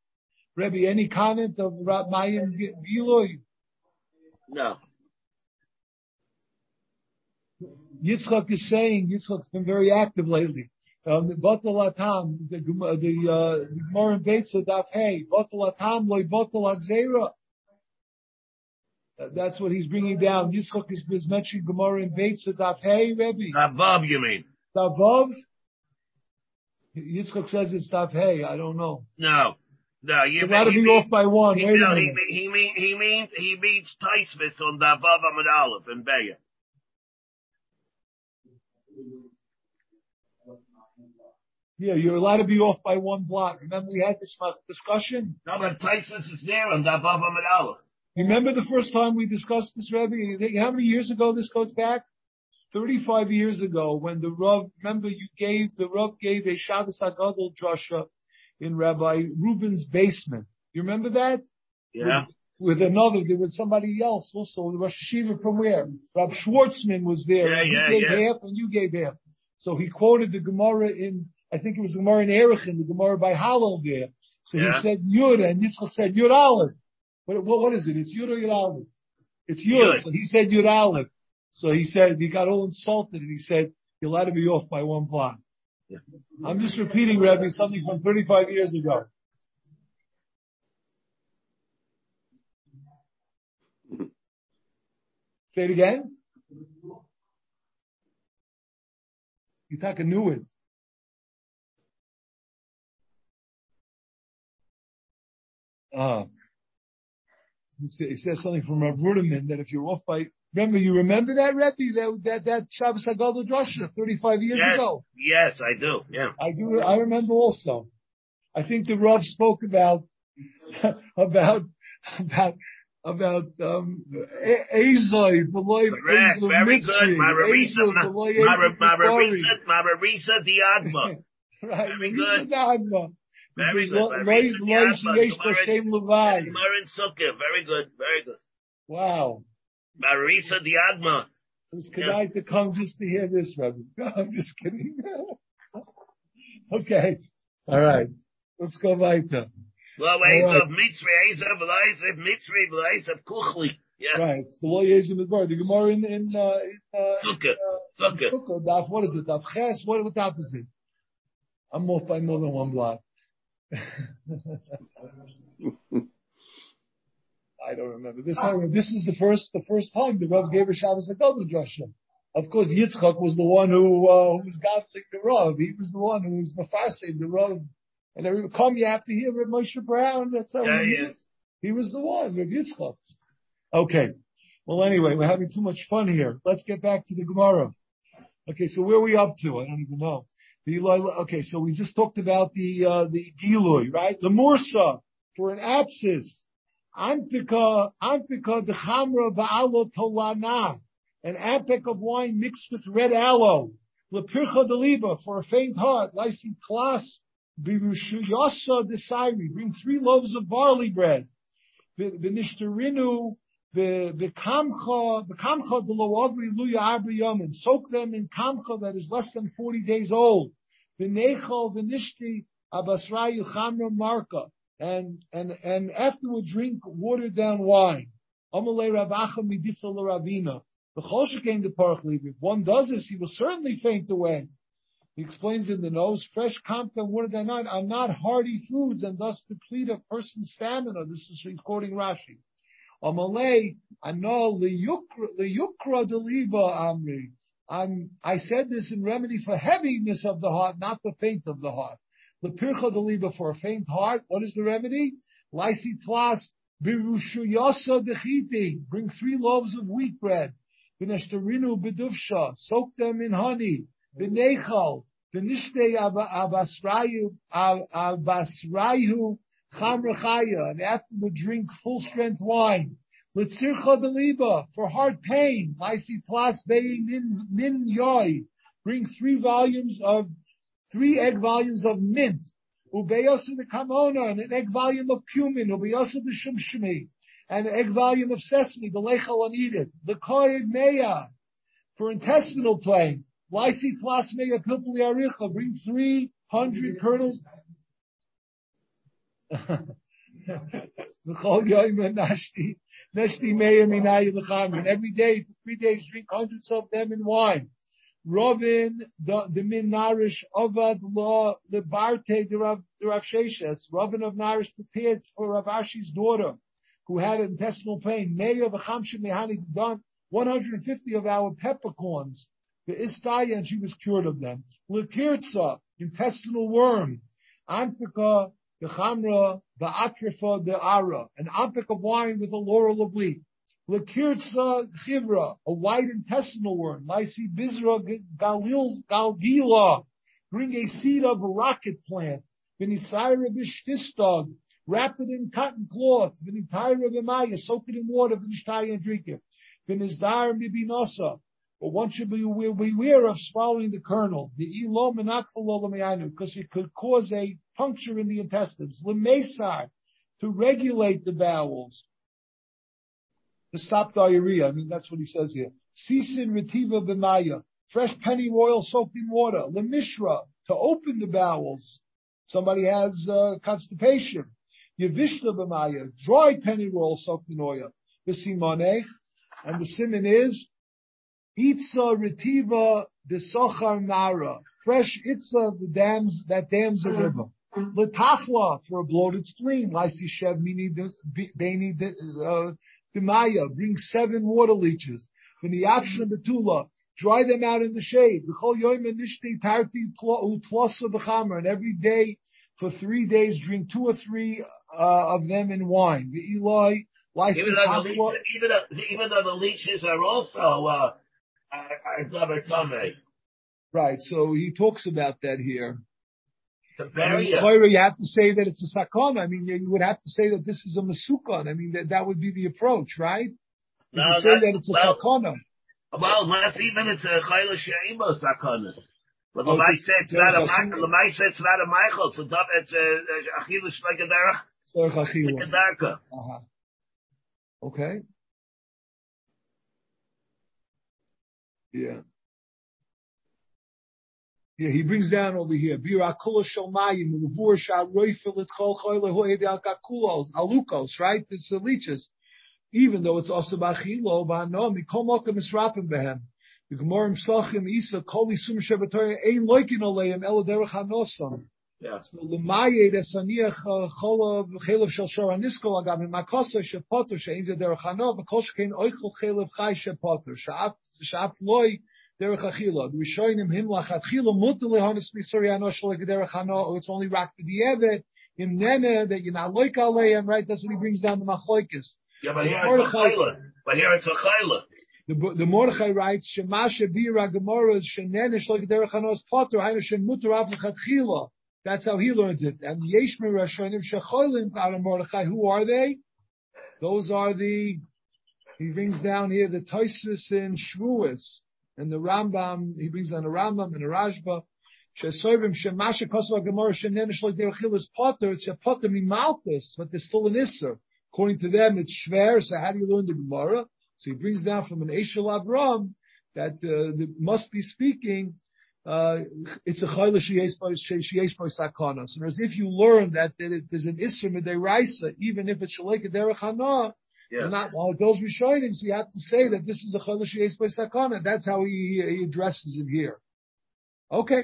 Rebbe, any comment of Rab Mayim Giloy? No. Yitzchak is saying Yitzchak's been very active lately. Um, Batal Atam, the the uh, the Gemara in Beitza Daf Hey, Batal Atam loy Batal Agzera. That's what he's bringing down. Yitzchak is, is mentioning Gemara in Beitz Daf Hey, Rebbe. Davav, you mean? Davav? Yitzchak says it's Daf Hey. I don't know. No. No, you got to be mean, off by one. He, no, he, he, mean, he means he means Taisvitz on Davav Amad Aleph and Beya. Yeah, you're allowed to be off by one block. Remember we had this discussion? No, but Taisvitz is there on Davav Amad Aleph. Remember the first time we discussed this, Rebbe? How many years ago this goes back? 35 years ago when the Rav, remember you gave, the Rav gave a Shabbos Agadol drasha in Rabbi Rubin's basement. You remember that? Yeah. With, with another, there was somebody else also, the Rosh Hashiva from where? Rab Schwartzman was there. Yeah, and yeah, he gave yeah. half and you gave half. So he quoted the Gemara in, I think it was the Gemara in Erechim, the Gemara by Hallel there. So Yeah. he said Yud and Yitzchak said Yud Aleph. What, what, what is it? It's Yud or Yud Aleph? It's Yud. Yud. So he said Yud Aleph. So he said, he got all insulted and he said, you're allowed to be off by one block. I'm just repeating, Rabbi, something from 35 years ago. Say it again. Yitaka knew it. Uh, he says something from Rav Ruderman that if you're off by, remember, you remember that, Rebbe, that, that, that Shabbos Hagadol Drasha 35 years Yes. ago? Yes, I do. Yeah. I do, I remember also. I think the Rav spoke about, about, about, about, um, Ezoi, Beloy, Correct. Very good. Mararisa, Ezoi, Beloy, Mar- Ezoi Befori. Mararisa, Mararisa Diagma. Right, Very good. Dagma. Very good. lo- Marisa lo- lo- Diagma. yesh bo Shem Levi. Marin Sukkah. Very good. Very good. Wow. Mararisa Diagma. It was kedai to come just to hear this, Rebbe. I'm just kidding. okay. All right. Let's go weiter. Right. Ezav Mitzri, Ezav Ezav Mitzri, Ezav Kuchli. Yeah. Right. The law is in the Gemara. The Gemara in, in, uh, in, uh, Sukkah. in Sukkah. Sukkah, daf, what is it? Daf Ches? What, what daf is it? I'm off by more than one block. I don't remember. This, this is the first, the first time the Rav gave a Shabbos Hagadol Drasha. Of course, Yitzchak was the one who, uh, who was godly the Rav. He was the one who was Mefarsim, the Rav. And every come, you have to hear Rav Moshe Brown. That's how Yeah, he was. He was the one, Rav Yitzchak. Okay. Well, anyway, we're having too much fun here. Let's get back to the Gemara. Okay, so where are we up to? I don't even know. The okay, so we just talked about the uh, the Gilui, right? The Mursa for an abscess. Antika, Antika the Chamra Ba'alo Tolana, an ampek of wine mixed with red aloe. Lepircha deliba for a faint heart. Lysi klas birushuyasa desairi. Bring three loaves of barley bread. The nishterinu the kamcha the kamcha the loavri luya arba yamin. Soak them in kamcha that is less than forty days old. The nechal the nishti abasrayu chamra marka. And and and afterward drink watered down wine. Amalei ravacha. The came to If one does this, he will certainly faint away. He explains in the nose, fresh kamka and watered down are not hearty foods and thus deplete a person's stamina. This is quoting Rashi. Amalei, ano liyukra deliva amri. I'm, I said this in remedy for heaviness of the heart, not the faint of the heart. The pircha deliva for a faint heart. What is the remedy? Lysi tlas birushuyasa dechiti. Bring three loaves of wheat bread. V'neshterinu beduvsha. Soak them in honey. V'nechal. V'nishtei abasrayu abasrayu chamrachaya. And after the drink full strength wine. Litzircha deliba for heart pain. Lysi tlas bein nin yoy. Bring three volumes of three egg volumes of mint, ubeyosu the kamona, and an egg volume of cumin, ubeyosu the shumshmi, and an egg volume of sesame, the lechal it. the koyed meya, for intestinal plague, lysi plus meya pilpuli aricha, bring three hundred kernels. Every day, for three days, drink hundreds of them in wine. Rovin, the, the min Narish, Avad, Law, the Barte, the Rav, the Rav Sheshes, of Narish prepared for Rav Ashi's daughter, who had intestinal pain. Mayor of Achamshe Mehani done 150 of our peppercorns. The Istaya, and she was cured of them. Lekirtza, intestinal worm. Antika, the Chamra, the Atrifa, the Ara. An ampik of wine with a laurel of wheat. Lekirtza chivra, a wide intestinal worm. Lysi bizra galil galgila. Bring a seed of a rocket plant. V'nitzaira b'shtistog. Wrap it in cotton cloth. V'nitzaira b'maya. Soak it in water. V'nishtaya and drink it. V'nizdar mibinasa. but one should be aware of swallowing the kernel, the elo because it could cause a puncture in the intestines. Lemesar, to regulate the bowels, to stop diarrhea. I mean, that's what he says here. Sisin retiva b'maya, fresh penny oil soaked in water. Lemishra, to open the bowels. Somebody has uh, constipation. Yevishla b'maya, dry penny oil soaked in oil. The simonech, and the simon is Itza retiva sochar nara. Fresh itza, the dams, that dams a river. Letachla, for a bloated spleen. Lysi shev mini beni demaya. Bring seven water leeches. V'niyavshna betula. Dry them out in the shade. V'chol yoyim nishti tarti utlosa b'chamer. And every day, for three days, drink two or three uh, of them in wine. V'iloi, even though, the leeches, even, even though the leeches are also uh, Right. So he talks about that here. The barrier. I mean, you have to say that it's a sakon. I mean, you would have to say that this is a masukon. I mean, that, that would be the approach, right? No, you say that, that it's a well, sakona. Well, less even it's a chayla she'ima sakona. But the might say it's not a Michael. The might say it's not a Michael. It's a it's a achilus like a derech. Derech achila. Uh-huh. Okay. Yeah. Yeah, he brings down over here. Birakula Shalmayim, Muvur Sharoifil et Chol Choyle Alukos, right? This is leeches. Even though it's also Bachilo, Bano, Mikol Mokim Misrapim Behem. The Gemorim Psachim Isa, Kol Isum Shabatoria, Ein Loikin Oleim, Ela Derech HaNosam. So Lemaye Desaniach uh, Cholav uh, Chelav Shel Shor Aniskol Agam Makosa Shepotter Shein Derech Hano V'Kol Shekein Oichel Chelav Chai Shepotter Sha'af Sha'af Loi Derech Achila. The Rishonim Him Lachat Chila Mutu Lehonis Misori Ano Shel Derech Hano. Oh, it's only Rak B'Dievet in Nene that you're not Loik Aleim, right? That's what he brings down the Machloikis. Yeah, but here it's a Chayla. But here it's a Chayla. The, the Mordechai writes, Shemasha Bira Gemara Shenene Shel Derech Hano's Potter Hainu Shem Mutu Av lachatchila. That's how he learns it. And Yeshmer Rashonim Shecholim Out Mordechai. Who are they? Those are the. He brings down here the Toisus and Shvuas and the Rambam. He brings down the Rambam and the Rashba. Shesoivim Shemasha Kosva Gemara Shenin Shloi Derechil is Potter. It's a Potter Mimalkus, but there's still an Isser. According to them, it's Shver. So how do you learn the Gemara? So he brings down from an Eshel Avram that uh, must be speaking uh, it's a chayla sheyesh by sakana. So whereas if you learn that, that it, there's an isra midiraisa, even if it's shalek derech hana, yeah. not while it goes rishonim, so you have to say that this is a chayla sheyesh by sakana. That's how he, he addresses him here. Okay.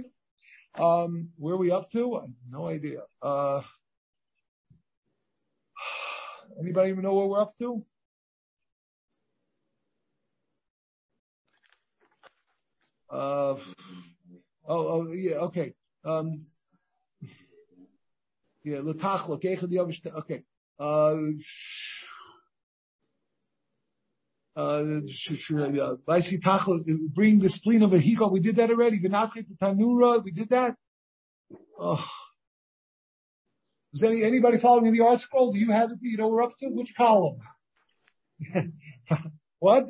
Um, where are we up to? no idea. Uh, anybody even know where we're up to? Uh, Oh, oh, yeah, okay. Um, yeah, the okay. Uh, uh, Uh, uh, bring the spleen of a hikah. We did that already. We did that. Oh. Is any, anybody following the article? Do you have it? You know we're up to which column? what?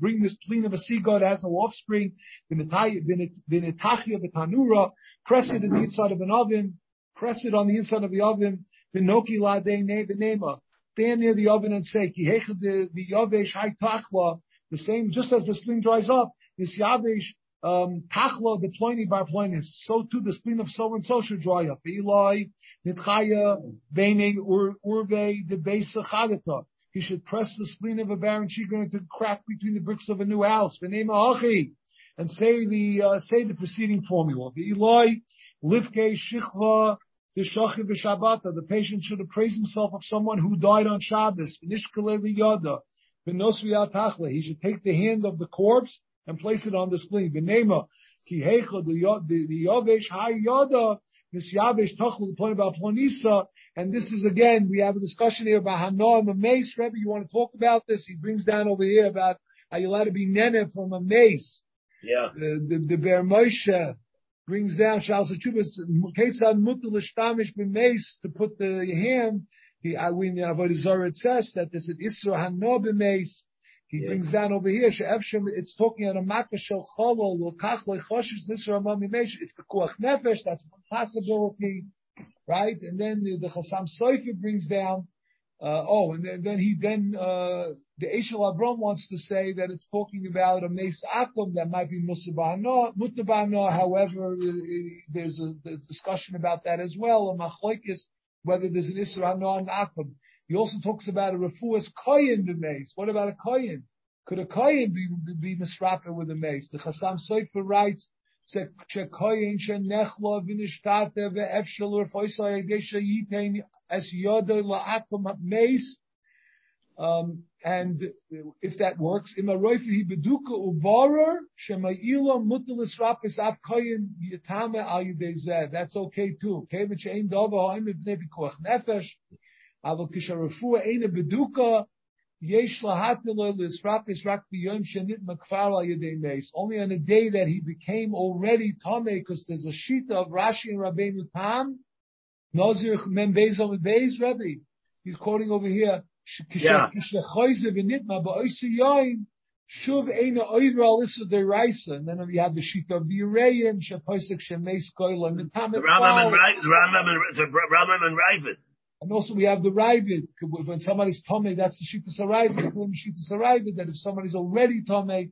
Bring this spleen of a sea god as no offspring. Press it in the inside of an oven. Press it on the inside of the oven. Vinoki la de nema. Stand near the oven and say, Kihecha the yavesh hai tachla. The same, just as the spleen dries up, this yavesh um, tachla the ploini bar ploinis. So too the spleen of so and so should dry up. Eli nitchaya bene urve de besa chadata. He should press the spleen of a barren chicken into the crack between the bricks of a new house. And say the uh, say the preceding formula. The The patient should appraise himself of someone who died on Shabbos. He should take the hand of the corpse and place it on the spleen. The the Yavesh Hayada, this Yavesh Tachla, the about Plonisa, and this is again, we have a discussion here about Hanoah and the mace. Rebbe, you want to talk about this? He brings down over here about how you're allowed to be nene from a mace. Yeah. The, the, the Ber Moshe brings down Shal Sachubas, Ketzad Mutal Ishtamish mace to put the hand He, I, we in the Avodah it says that there's an Isra Hano b'meis. He brings down over here, she'efshem, it's talking on a makkah shel cholol, l'kach le'choshes nisra mesh, it's bekuach nefesh, that's one possibility, right? And then the, the Chassam Sofer brings down, uh, oh, and then, then he then, uh, the Eshel Abram wants to say that it's talking about a Meis Akum that might be Mutabano, however, there's a, there's discussion about that as well, a Machloikis, whether there's an Isra no Akum. He also talks about a Refuas Koyin the Mace. What about a Koyin? Could a Koyin be, be, be with a mace? The Chassam Sofer writes, mace, um, and if that works, That's okay too. A. Only on the day that he became already tame, because there's a sheet of Rashi and Rabbeinu Tam. Nazir mem beis on beis Rebbe. He's quoting over here. Yeah. And then we have the sheet of the Urayan, Shaposik Shemes Koil, and the Tamet. The Rambam and the Rambam and Ravid. And also we have the Ravid. When somebody's Tomei, that's the sheet of Saravid. The sheet of Saravid, that if somebody's already Tomei,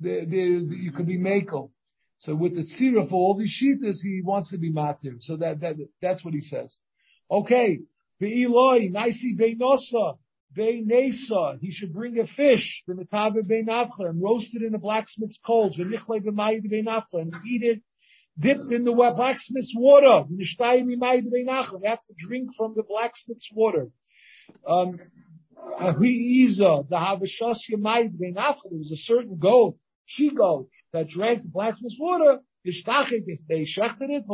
there's, you could be Mako. So with the tzira for all these sheetas, he wants to be matir. So that, that, that's what he says. Okay. Be'iloi, naisi beinosa. Nesa, he should bring a fish, the Metave Beinafcha, and roast it in the blacksmith's coals, the nichle the Mayyid Bainafla, and eat it dipped in the blacksmith's water. We have to drink from the blacksmith's water. Um, the Havashas Yamayid Beinafcha, there was a certain goat, she goat, that drank the blacksmith's water, they shechted it,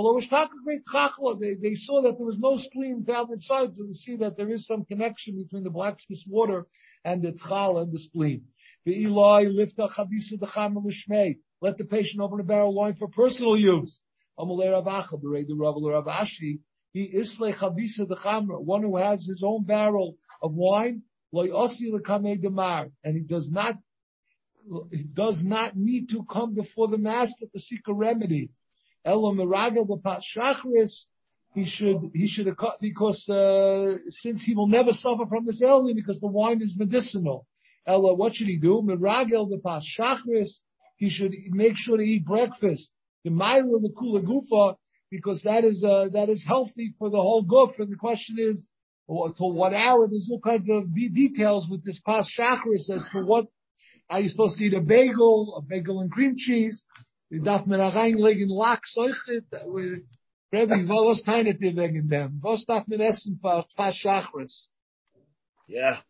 they, they saw that there was no spleen found inside, so we see that there is some connection between the blacksmith's water and the tchal and the spleen. The Eli lifta Khabisa the Khamra Mushmeh. Let the patient open a barrel of wine for personal use. He isle chavisa the One who has his own barrel of wine, and he does not he does not need to come before the master to seek a remedy. He should, he should, because, uh, since he will never suffer from this ailment because the wine is medicinal. Ella, what should he do? Miragel pas shachris. He should make sure to eat breakfast. The myra the kula gufa, because that is, uh, that is healthy for the whole goof. And the question is, to what hour? There's all kinds of details with this pas shachris as to what are you supposed to eat a bagel, a bagel and cream cheese? Die darf man reinlegen Lachs, solche, äh, Rebbe, was teinet ihr wegen dem? Was darf man essen for Chachris? Yeah.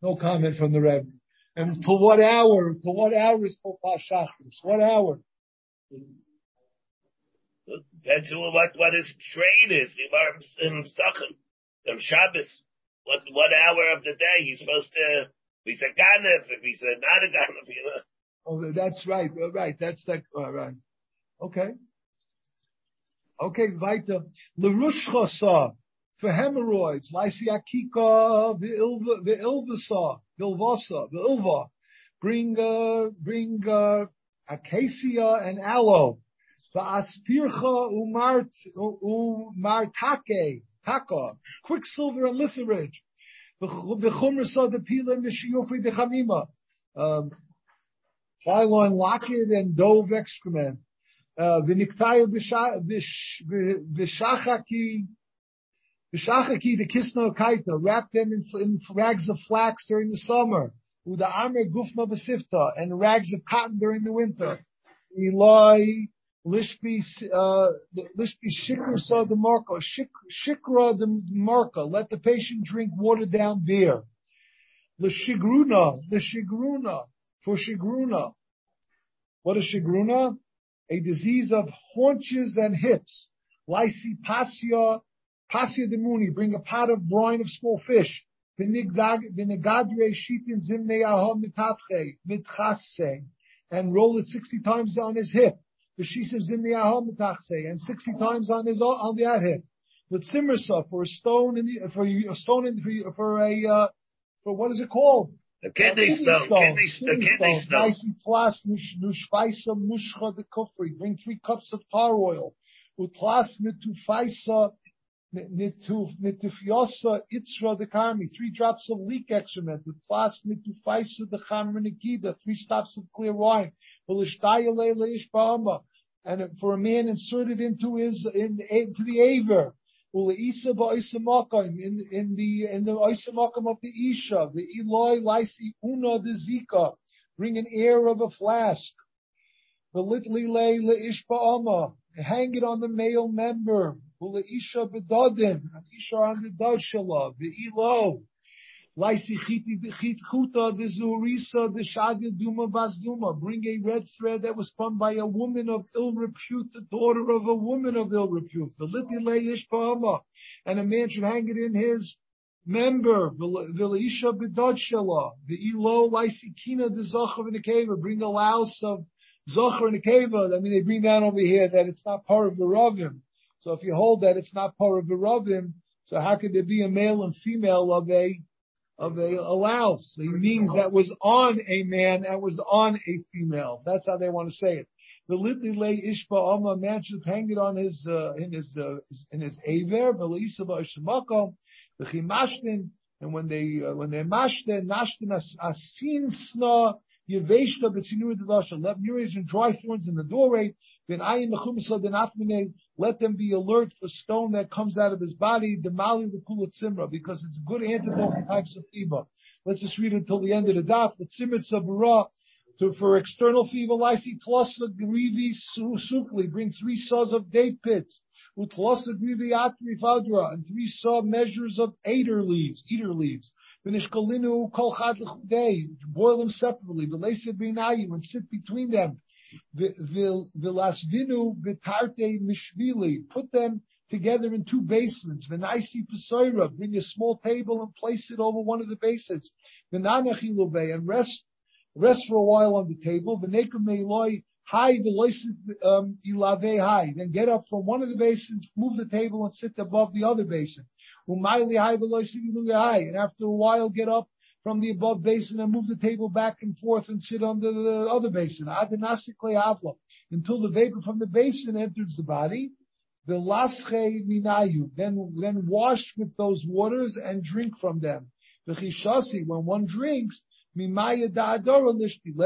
No comment from the Rebbe. And to what hour? To what hour is for Chachris? What hour? That's what what his trade is. In Sachem, in Shabbos. What what hour of the day he's supposed to if he's a ganef, if he's a not a ganef, you know. Oh, that's right, right. That's like, all right. Okay. Okay, weiter. Lerushchasa, for hemorrhoids, lysiakika, the Ilva the ilvasa, vilvasa, the ilva. Bring, uh, bring, uh, acacia and aloe. The aspircha umart, umartake, taka, quicksilver and litharage. Chamima. Um, Phylon locket and dove excrement. Uh, V'niktayu v'shachaki V'shachaki the kisno kaita, wrap them in, in rags of flax during the summer. Uda amer gufma v'sifta, and rags of cotton during the winter. Eloi Lishpi, uh, Shikra saw the Marka, Shikra the Marka, let the patient drink watered down beer. Lishigruna, Lishigruna, for Shigruna. What is Shigruna? A disease of haunches and hips. Lysi Pasya, Pasya de Muni, bring a pot of brine of small fish. Vinigadre shitin zimne ahom mitapche, mitchasse, and roll it sixty times on his hip and 60 times on his on the hip. with simmersa for a stone in the, for a stone in, for, for a, uh, for what is it called? The kidney stone, kidney, the kidney stone. Nicely plus nushfaisa mushcha the kufri. Bring three cups of tar oil. Utlas mitufaisa nitufiosa itzra the karmi. Three drops of leek excrement. Utlas mitufaisa the chamra nikida. Three stops of clear wine. And for a man inserted into his, in, into the aver in in the in the Isamakam of the Isha, the Eloi Lysi Una the Zika, bring an air of a flask. The Litli Lay Ishba hang it on the male member. Ula Isha Bedadim, Isha on the Dashala, the Elo. Laisi chiti chit chuta the shadia duma bas duma. Bring a red thread that was spun by a woman of ill repute, the daughter of a woman of ill repute. The liti leish and a man should hang it in his member. Vilaisha bedod The elo laisi kina the zachav in the cave. Bring a louse of in the cave. I mean, they bring down over here that it's not part of the ravim. So if you hold that it's not part of so how could there be a male and female of a of a allows. He means that was on a man, that was on a female. That's how they want to say it. The litli lay ishba alma man should hang it on his uh, in his uh, in his aver velisa the v'chimashtin and when they uh, when they mashten nashten asin sna yeveshta b'sinur dedasha let murids and dry thorns in the doorway then ayin mechumsa then afmine let them be alert for stone that comes out of his body, the mali the simra, because it's a good antidote for types of fever. Let's just read until the end of the daf. But simit sabura, to, for external fever, lysi the grivi sukli, bring three saws of date pits. Utlosa grivi atri fadra, and three saw measures of eder leaves, eder leaves. Vinishkolinu kol chad boil them separately, but they and sit between them. Vilasvinu bitarte mishvili. Put them together in two basements. Venaisi pesoira. Bring a small table and place it over one of the basements. Venanachilube. And rest, rest for a while on the table. Venekum meiloi. High the um, ilave high. Then get up from one of the basins, move the table and sit above the other basin. Umayli high And after a while, get up from the above basin and move the table back and forth and sit under the other basin. Until the vapor from the basin enters the body. Minayu. Then, then wash with those waters and drink from them. When one drinks, let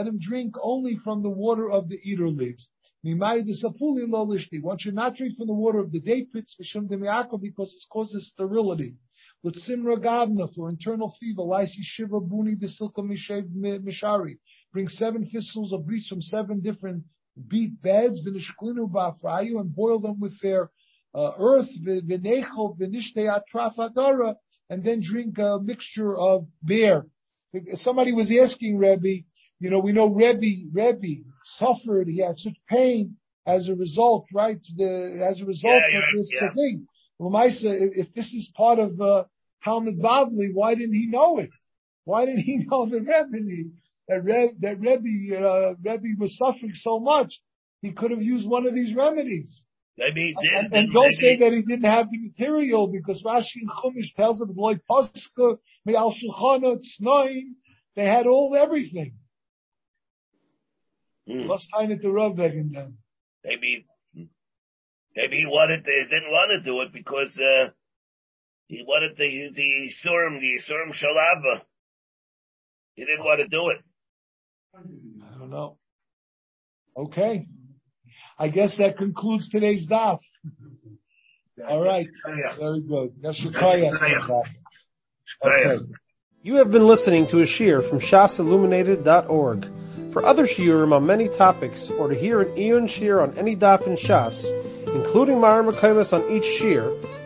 him drink only from the water of the eder leaves. One should not drink from the water of the date pits because it causes sterility. With Simra Gavna for internal fever, Lysi Shiva Buni the Silka Mishari. Bring seven thistles of beets from seven different beet beds, Vinishklinu Bafrayu, and boil them with their uh, earth, Vinechel, Vinishte Atrafadara, and then drink a mixture of beer. Somebody was asking Rebbe, you know, we know Rebbe, Rebbe suffered, he had such pain as a result, right? The, as a result yeah, of this yeah. thing. Lamaisa, if this is part of uh, Talmud Bavli, why didn't he know it? Why didn't he know the Rebbe? That, Rebbe, that Rebbe, uh, Rebbe was suffering so much, he could have used one of these remedies. He did. And, and don't say that he didn't have the material because Rashi and Chumash tells of Loy Paska, Me'al Shulchana, Tznoim, they had all everything. Mm. Must find it to Rav then. Maybe Maybe he wanted to, didn't want to do it because uh, he wanted the the surim, the surim shalava. He didn't want to do it. I don't know. Okay. I guess that concludes today's daf. All right. Very good. Okay. You have been listening to a shiur from shasilluminated.org. For other shiurim on many topics, or to hear an iyun shiur on any daf in Shas, including mareh mekomos on each shiur,